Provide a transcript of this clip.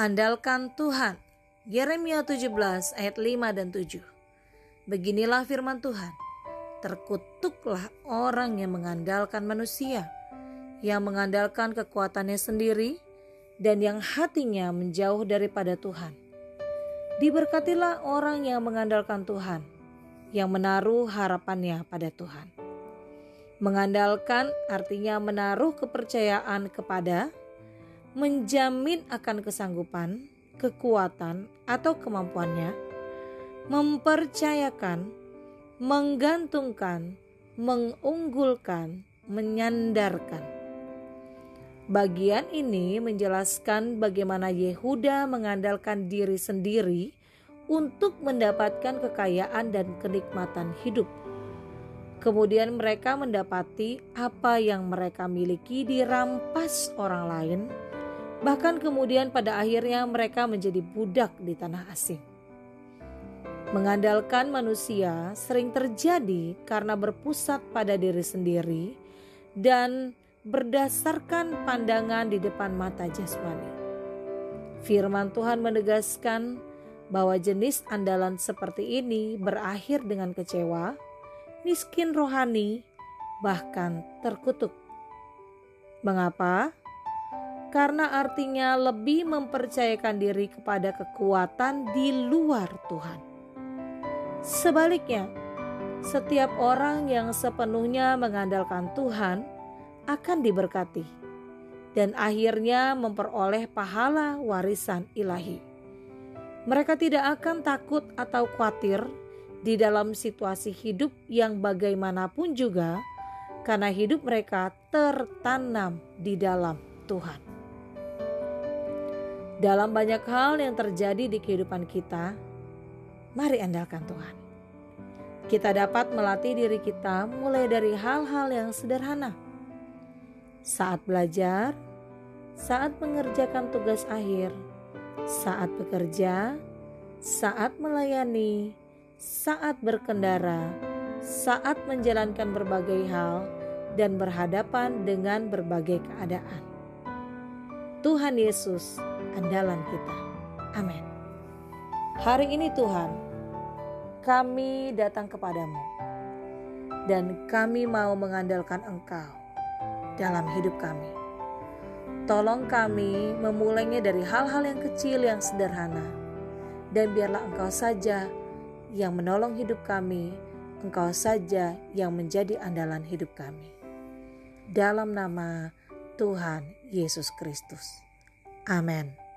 Andalkan Tuhan. Yeremia 17 ayat 5 dan 7. Beginilah firman Tuhan. Terkutuklah orang yang mengandalkan manusia, yang mengandalkan kekuatannya sendiri, dan yang hatinya menjauh daripada Tuhan. Diberkatilah orang yang mengandalkan Tuhan, yang menaruh harapannya pada Tuhan. Mengandalkan artinya menaruh kepercayaan kepada, menjamin akan kesanggupan, kekuatan, atau kemampuannya, mempercayakan, menggantungkan, mengunggulkan, menyandarkan. Bagian ini menjelaskan bagaimana Yehuda mengandalkan diri sendiri untuk mendapatkan kekayaan dan kenikmatan hidup Kemudian mereka mendapati apa yang mereka miliki dirampas orang lain. Bahkan kemudian pada akhirnya mereka menjadi budak di tanah asing. Mengandalkan manusia sering terjadi karena berpusat pada diri sendiri dan berdasarkan pandangan di depan mata jasmani. Firman Tuhan menegaskan bahwa jenis andalan seperti ini berakhir dengan kecewa, miskin rohani, bahkan terkutuk. Mengapa? Karena artinya lebih mempercayakan diri kepada kekuatan di luar Tuhan. Sebaliknya, setiap orang yang sepenuhnya mengandalkan Tuhan akan diberkati dan akhirnya memperoleh pahala warisan ilahi. Mereka tidak akan takut atau khawatir di dalam situasi hidup yang bagaimanapun juga, karena hidup mereka tertanam di dalam Tuhan. Dalam banyak hal yang terjadi di kehidupan kita, mari andalkan Tuhan. Kita dapat melatih diri kita mulai dari hal-hal yang sederhana. Saat belajar, saat mengerjakan tugas akhir, saat bekerja, saat melayani, saat berkendara, saat menjalankan berbagai hal, dan berhadapan dengan berbagai keadaan. Tuhan Yesus, andalan kita. Amin. Hari ini, Tuhan, kami datang kepadamu, dan kami mau mengandalkan Engkau dalam hidup kami. Tolong kami memulainya dari hal-hal yang kecil yang sederhana, dan biarlah Engkau saja yang menolong hidup kami, Engkau saja yang menjadi andalan hidup kami. Dalam nama Tuhan Yesus Kristus. Amin.